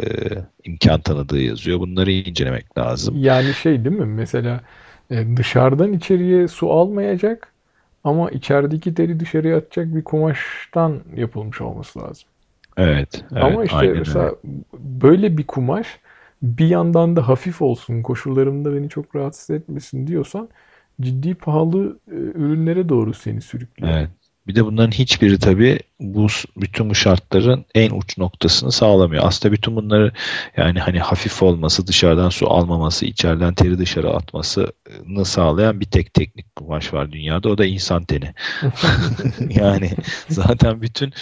imkan tanıdığı yazıyor. Bunları incelemek lazım. Yani şey değil mi? Mesela e, dışarıdan içeriye su almayacak ama içerideki deri dışarıya atacak bir kumaştan yapılmış olması lazım. Evet. evet ama işte mesela öyle. böyle bir kumaş bir yandan da hafif olsun, koşullarımda beni çok rahatsız etmesin diyorsan ciddi pahalı e, ürünlere doğru seni sürüklüyor. Evet. Bir de bunların hiçbiri tabii bu bütün bu şartların en uç noktasını sağlamıyor. Aslında bütün bunları yani hani hafif olması, dışarıdan su almaması, içeriden teri dışarı atmasını sağlayan bir tek teknik kumaş var dünyada. O da insan teni. yani zaten bütün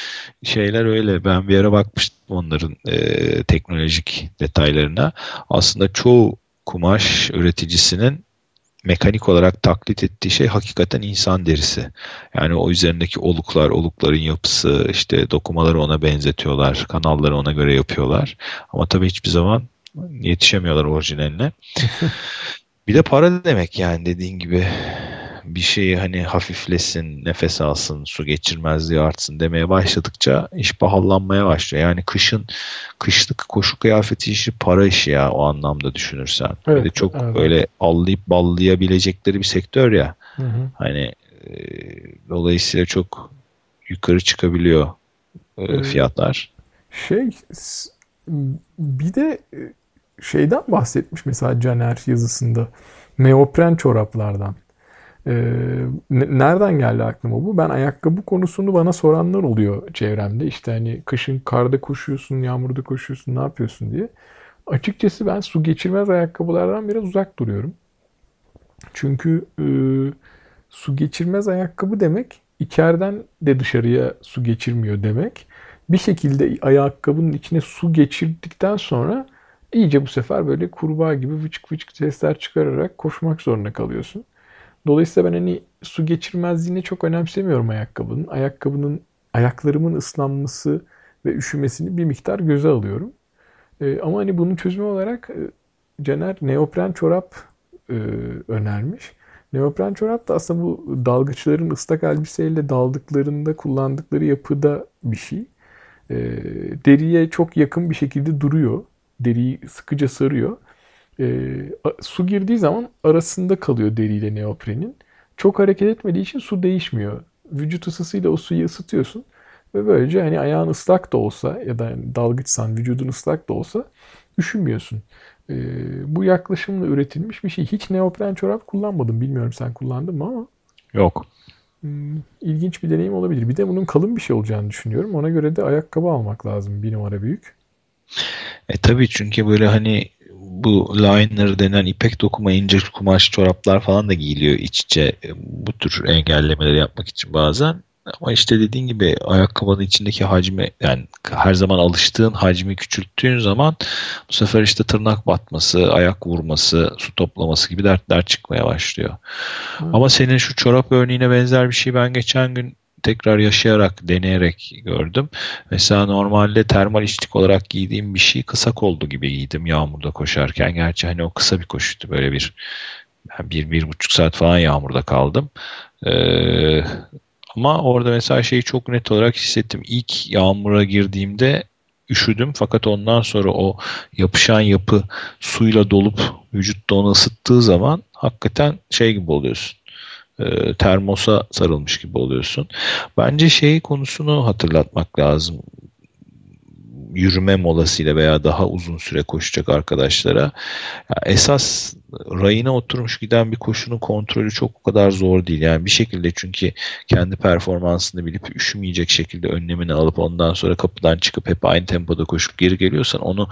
şeyler öyle. Ben bir ara bakmıştım onların e, teknolojik detaylarına. Aslında çoğu kumaş üreticisinin mekanik olarak taklit ettiği şey hakikaten insan derisi. Yani o üzerindeki oluklar, olukların yapısı, işte dokumaları ona benzetiyorlar, kanalları ona göre yapıyorlar. Ama tabii hiçbir zaman yetişemiyorlar orijinaline. bir de para demek yani dediğin gibi bir şeyi hani hafiflesin, nefes alsın, su geçirmezliği artsın demeye başladıkça iş pahalanmaya başlıyor. Yani kışın kışlık koşu kıyafeti işi para işi ya o anlamda düşünürsen. Evet, bir de çok evet. öyle allayıp ballayabilecekleri bir sektör ya. Hı hı. Hani e, dolayısıyla çok yukarı çıkabiliyor e, fiyatlar. Şey bir de e, şeyden bahsetmiş mesela Caner yazısında. Neopren çoraplardan. Ee, nereden geldi aklıma bu? Ben ayakkabı konusunu bana soranlar oluyor çevremde. İşte hani kışın karda koşuyorsun, yağmurda koşuyorsun, ne yapıyorsun diye. Açıkçası ben su geçirmez ayakkabılardan biraz uzak duruyorum. Çünkü e, su geçirmez ayakkabı demek içeriden de dışarıya su geçirmiyor demek. Bir şekilde ayakkabının içine su geçirdikten sonra iyice bu sefer böyle kurbağa gibi vıçık vıçık sesler çıkararak koşmak zorunda kalıyorsun. Dolayısıyla ben hani su geçirmezliğini çok önemsemiyorum ayakkabının. Ayakkabının ayaklarımın ıslanması ve üşümesini bir miktar göze alıyorum. E, ama hani bunun çözümü olarak e, Caner neopren çorap e, önermiş. Neopren çorap da aslında bu dalgıçların ıslak elbiseyle daldıklarında kullandıkları yapıda bir şey. E, deriye çok yakın bir şekilde duruyor. Deriyi sıkıca sarıyor e, su girdiği zaman arasında kalıyor deriyle neoprenin. Çok hareket etmediği için su değişmiyor. Vücut ısısıyla o suyu ısıtıyorsun. Ve böylece hani ayağın ıslak da olsa ya da yani dalgıçsan vücudun ıslak da olsa üşümüyorsun. E, bu yaklaşımla üretilmiş bir şey. Hiç neopren çorap kullanmadım. Bilmiyorum sen kullandın mı ama. Yok. hmm, ilginç bir deneyim olabilir. Bir de bunun kalın bir şey olacağını düşünüyorum. Ona göre de ayakkabı almak lazım bir numara büyük. E tabii çünkü böyle hani bu liner denen ipek dokuma ince kumaş çoraplar falan da giyiliyor iç içe bu tür engellemeleri yapmak için bazen. Ama işte dediğin gibi ayakkabının içindeki hacmi yani her zaman alıştığın hacmi küçülttüğün zaman bu sefer işte tırnak batması, ayak vurması, su toplaması gibi dertler çıkmaya başlıyor. Hmm. Ama senin şu çorap örneğine benzer bir şey ben geçen gün tekrar yaşayarak, deneyerek gördüm. Mesela normalde termal içlik olarak giydiğim bir şey kısa kollu gibi giydim yağmurda koşarken. Gerçi hani o kısa bir koşuydu böyle bir bir, bir buçuk saat falan yağmurda kaldım. Ee, ama orada mesela şeyi çok net olarak hissettim. İlk yağmura girdiğimde üşüdüm fakat ondan sonra o yapışan yapı suyla dolup vücutta onu ısıttığı zaman hakikaten şey gibi oluyorsun. E, termosa sarılmış gibi oluyorsun. Bence şey konusunu hatırlatmak lazım yürüme molasıyla veya daha uzun süre koşacak arkadaşlara esas rayına oturmuş giden bir koşunun kontrolü çok o kadar zor değil. Yani bir şekilde çünkü kendi performansını bilip üşümeyecek şekilde önlemini alıp ondan sonra kapıdan çıkıp hep aynı tempoda koşup geri geliyorsan onu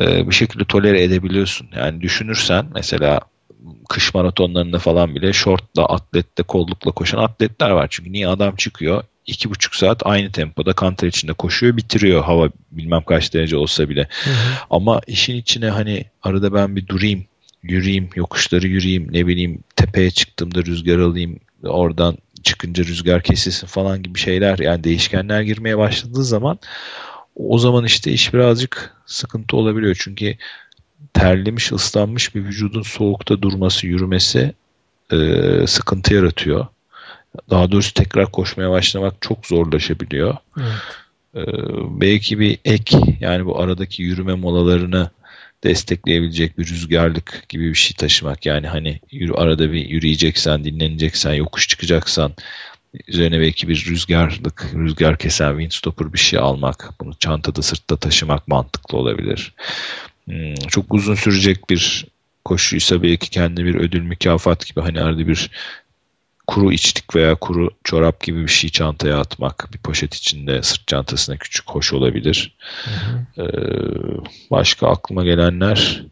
e, bir şekilde tolere edebiliyorsun. Yani düşünürsen mesela kış maratonlarında falan bile şortla, atletle, kollukla koşan atletler var. Çünkü niye adam çıkıyor iki buçuk saat aynı tempoda kanter içinde koşuyor bitiriyor hava bilmem kaç derece olsa bile. Hı hı. Ama işin içine hani arada ben bir durayım yürüyeyim yokuşları yürüyeyim ne bileyim tepeye çıktığımda rüzgar alayım oradan çıkınca rüzgar kesilsin falan gibi şeyler yani değişkenler girmeye başladığı zaman o zaman işte iş birazcık sıkıntı olabiliyor. Çünkü terlemiş, ıslanmış bir vücudun soğukta durması, yürümesi e, sıkıntı yaratıyor. Daha doğrusu tekrar koşmaya başlamak çok zorlaşabiliyor. Evet. Ee, belki bir ek yani bu aradaki yürüme molalarını destekleyebilecek bir rüzgarlık gibi bir şey taşımak. Yani hani yürü, arada bir yürüyeceksen, dinleneceksen, yokuş çıkacaksan üzerine belki bir rüzgarlık, rüzgar kesen windstopper bir şey almak. Bunu çantada sırtta taşımak mantıklı olabilir. Hmm, çok uzun sürecek bir koşuysa belki kendi bir ödül mükafat gibi hani arada bir kuru içlik veya kuru çorap gibi bir şey çantaya atmak bir poşet içinde sırt çantasına küçük hoş olabilir. Hı hı. Ee, başka aklıma gelenler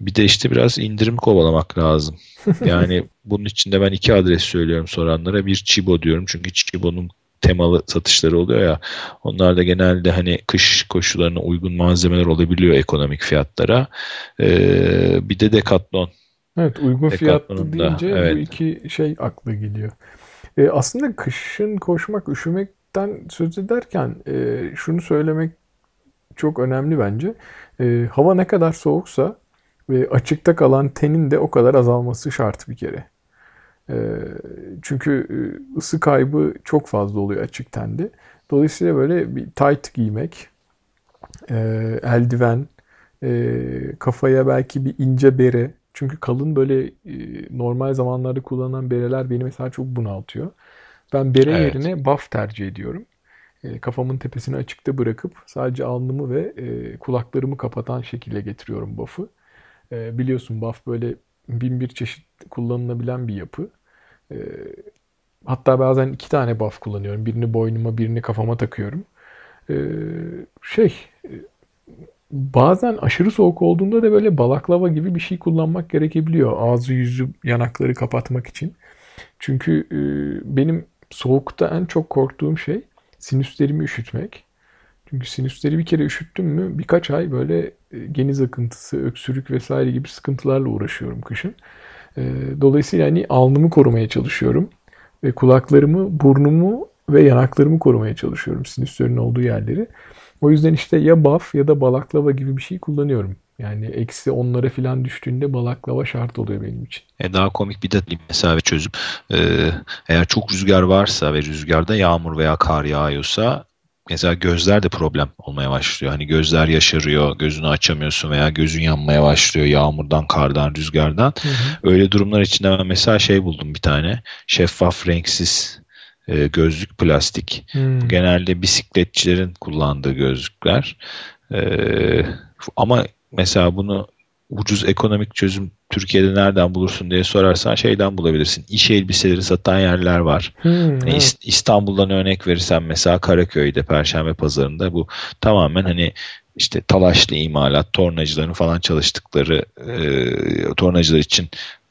bir de işte biraz indirim kovalamak lazım. Yani bunun içinde ben iki adres söylüyorum soranlara. Bir Chibo diyorum çünkü Chibo'nun temalı satışları oluyor ya. Onlar da genelde hani kış koşullarına uygun malzemeler olabiliyor ekonomik fiyatlara. Ee, bir de Decathlon Evet uygun fiyatlı deyince evet. bu iki şey akla geliyor. E, aslında kışın koşmak, üşümekten söz ederken e, şunu söylemek çok önemli bence. E, hava ne kadar soğuksa ve açıkta kalan tenin de o kadar azalması şart bir kere. E, çünkü e, ısı kaybı çok fazla oluyor açık tende. Dolayısıyla böyle bir tight giymek, e, eldiven, e, kafaya belki bir ince bere, çünkü kalın böyle normal zamanlarda kullanılan bereler beni mesela çok bunaltıyor. Ben bere evet. yerine buff tercih ediyorum. Kafamın tepesini açıkta bırakıp sadece alnımı ve kulaklarımı kapatan şekilde getiriyorum buff'ı. Biliyorsun buff böyle bin bir çeşit kullanılabilen bir yapı. Hatta bazen iki tane buff kullanıyorum. Birini boynuma, birini kafama takıyorum. Şey, bazen aşırı soğuk olduğunda da böyle balaklava gibi bir şey kullanmak gerekebiliyor. Ağzı yüzü yanakları kapatmak için. Çünkü e, benim soğukta en çok korktuğum şey sinüslerimi üşütmek. Çünkü sinüsleri bir kere üşüttüm mü birkaç ay böyle e, geniz akıntısı, öksürük vesaire gibi sıkıntılarla uğraşıyorum kışın. E, dolayısıyla hani alnımı korumaya çalışıyorum. Ve kulaklarımı, burnumu ve yanaklarımı korumaya çalışıyorum sinüslerin olduğu yerleri. O yüzden işte ya baf ya da balaklava gibi bir şey kullanıyorum. Yani eksi onlara falan düştüğünde balaklava şart oluyor benim için. E daha komik bir de bir çözüm. Ee, eğer çok rüzgar varsa ve rüzgarda yağmur veya kar yağıyorsa mesela gözler de problem olmaya başlıyor. Hani gözler yaşarıyor, gözünü açamıyorsun veya gözün yanmaya başlıyor yağmurdan, kardan, rüzgardan. Hı hı. Öyle durumlar için ben mesela şey buldum bir tane. Şeffaf, renksiz e, gözlük plastik. Hmm. Genelde bisikletçilerin kullandığı gözlükler. E, ama mesela bunu ucuz ekonomik çözüm Türkiye'de nereden bulursun diye sorarsan şeyden bulabilirsin. İş elbiseleri satan yerler var. Hmm, Yani evet. İs- İstanbul'dan örnek verirsen mesela Karaköy'de Perşembe Pazarı'nda bu tamamen hani işte talaşlı imalat, tornacıların falan çalıştıkları e, tornacılar için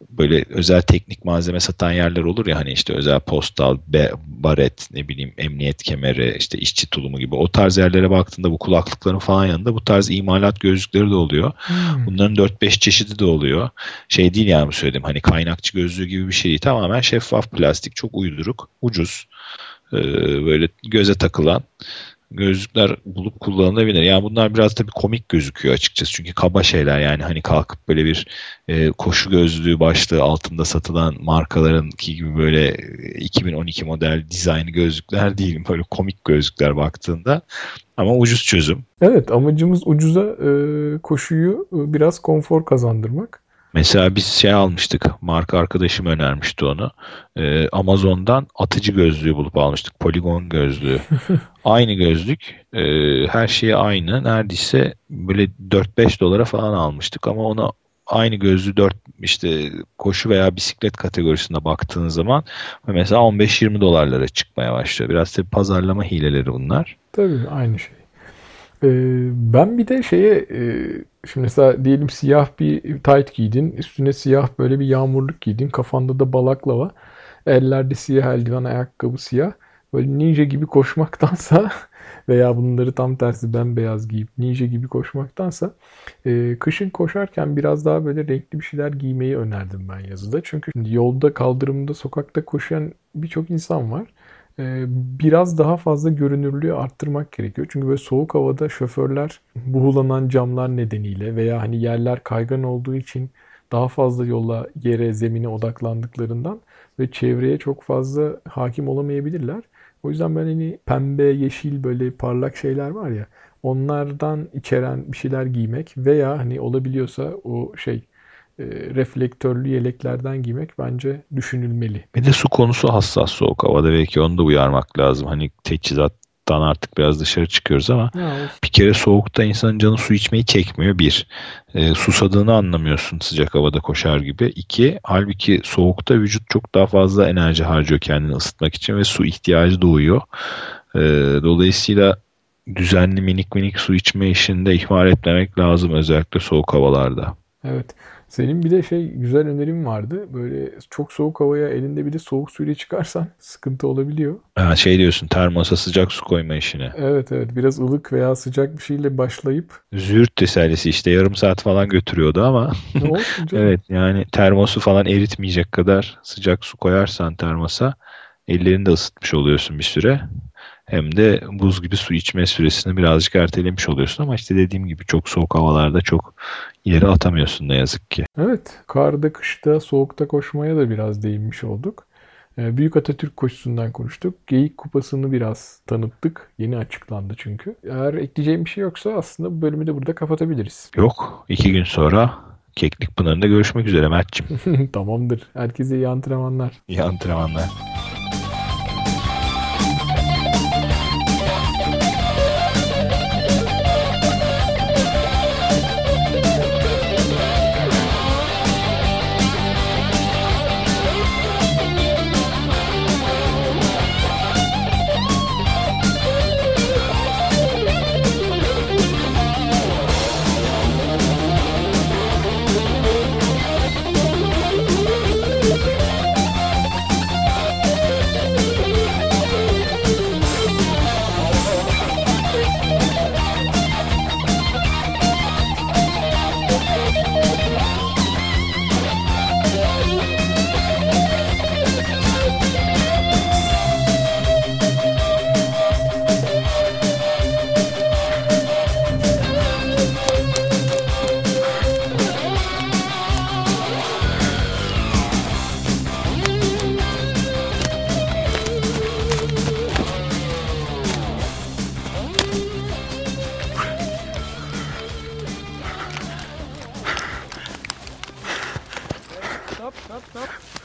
böyle özel teknik malzeme satan yerler olur ya hani işte özel postal, be, baret, ne bileyim emniyet kemeri, işte işçi tulumu gibi o tarz yerlere baktığında bu kulaklıkların falan yanında bu tarz imalat gözlükleri de oluyor. Hmm. Bunların 4-5 çeşidi de oluyor. Şey değil yani bu söylediğim hani kaynakçı gözlüğü gibi bir şey değil. Tamamen şeffaf plastik, çok uyduruk, ucuz. Ee, böyle göze takılan gözlükler bulup kullanılabilir. Yani bunlar biraz tabii komik gözüküyor açıkçası. Çünkü kaba şeyler yani hani kalkıp böyle bir e, koşu gözlüğü başlığı altında satılan markalarınki gibi böyle e, 2012 model dizaynı gözlükler değil. Böyle komik gözlükler baktığında. Ama ucuz çözüm. Evet amacımız ucuza e, koşuyu e, biraz konfor kazandırmak. Mesela biz şey almıştık. Marka arkadaşım önermişti onu. Ee, Amazon'dan atıcı gözlüğü bulup almıştık. Poligon gözlüğü. aynı gözlük. e, her şeyi aynı. Neredeyse böyle 4-5 dolara falan almıştık ama ona aynı gözlüğü 4 işte koşu veya bisiklet kategorisinde baktığın zaman mesela 15-20 dolarlara çıkmaya başlıyor. Biraz tabii pazarlama hileleri bunlar. Tabii aynı şey. E, ben bir de şeye e, şimdi mesela diyelim siyah bir tayt giydin. Üstüne siyah böyle bir yağmurluk giydin. Kafanda da balaklava. Ellerde siyah eldiven, ayakkabı siyah. Böyle ninja gibi koşmaktansa veya bunları tam tersi bembeyaz giyip ninja gibi koşmaktansa e, kışın koşarken biraz daha böyle renkli bir şeyler giymeyi önerdim ben yazıda. Çünkü yolda, kaldırımda, sokakta koşan birçok insan var. E, biraz daha fazla görünürlüğü arttırmak gerekiyor. Çünkü böyle soğuk havada şoförler buhulanan camlar nedeniyle veya hani yerler kaygan olduğu için daha fazla yola, yere, zemine odaklandıklarından ve çevreye çok fazla hakim olamayabilirler. O yüzden ben hani pembe, yeşil böyle parlak şeyler var ya onlardan içeren bir şeyler giymek veya hani olabiliyorsa o şey e, reflektörlü yeleklerden giymek bence düşünülmeli. Bir de su konusu hassas soğuk havada belki onu da uyarmak lazım. Hani teçhizattan artık biraz dışarı çıkıyoruz ama Ya, bir kere soğukta insanın canı su içmeyi çekmiyor. Bir, e, susadığını anlamıyorsun sıcak havada koşar gibi. İki, halbuki soğukta vücut çok daha fazla enerji harcıyor kendini ısıtmak için ve su ihtiyacı doğuyor. E, dolayısıyla düzenli minik minik su içme işini de ihmal etmemek lazım özellikle soğuk havalarda. Evet. Senin bir de şey güzel önerim vardı. Böyle çok soğuk havaya elinde bir de soğuk suyla çıkarsan sıkıntı olabiliyor. Ha, şey diyorsun termosa sıcak su koyma işine. Evet evet biraz ılık veya sıcak bir şeyle başlayıp Züğürt tesellisi işte yarım saat falan götürüyordu ama ne olsun canım. evet yani termosu falan eritmeyecek kadar sıcak su koyarsan termosa ellerini de ısıtmış oluyorsun bir süre. Hem de buz gibi su içme süresini birazcık ertelemiş oluyorsun ama işte dediğim gibi çok soğuk havalarda çok ileri atamıyorsun ne yazık ki. Evet, karda, kışta, soğukta koşmaya da biraz değinmiş olduk. Ee, Büyük Atatürk koşusundan konuştuk. Geyik Kupası'nı biraz tanıttık. Yeni açıklandı çünkü. Eğer ekleyeceğim bir şey yoksa aslında bu bölümü de burada kapatabiliriz. Yok iki gün sonra Keklik Pınarı'nda görüşmek üzere Mert'cim. Tamamdır. Herkese iyi antrenmanlar. İyi antrenmanlar.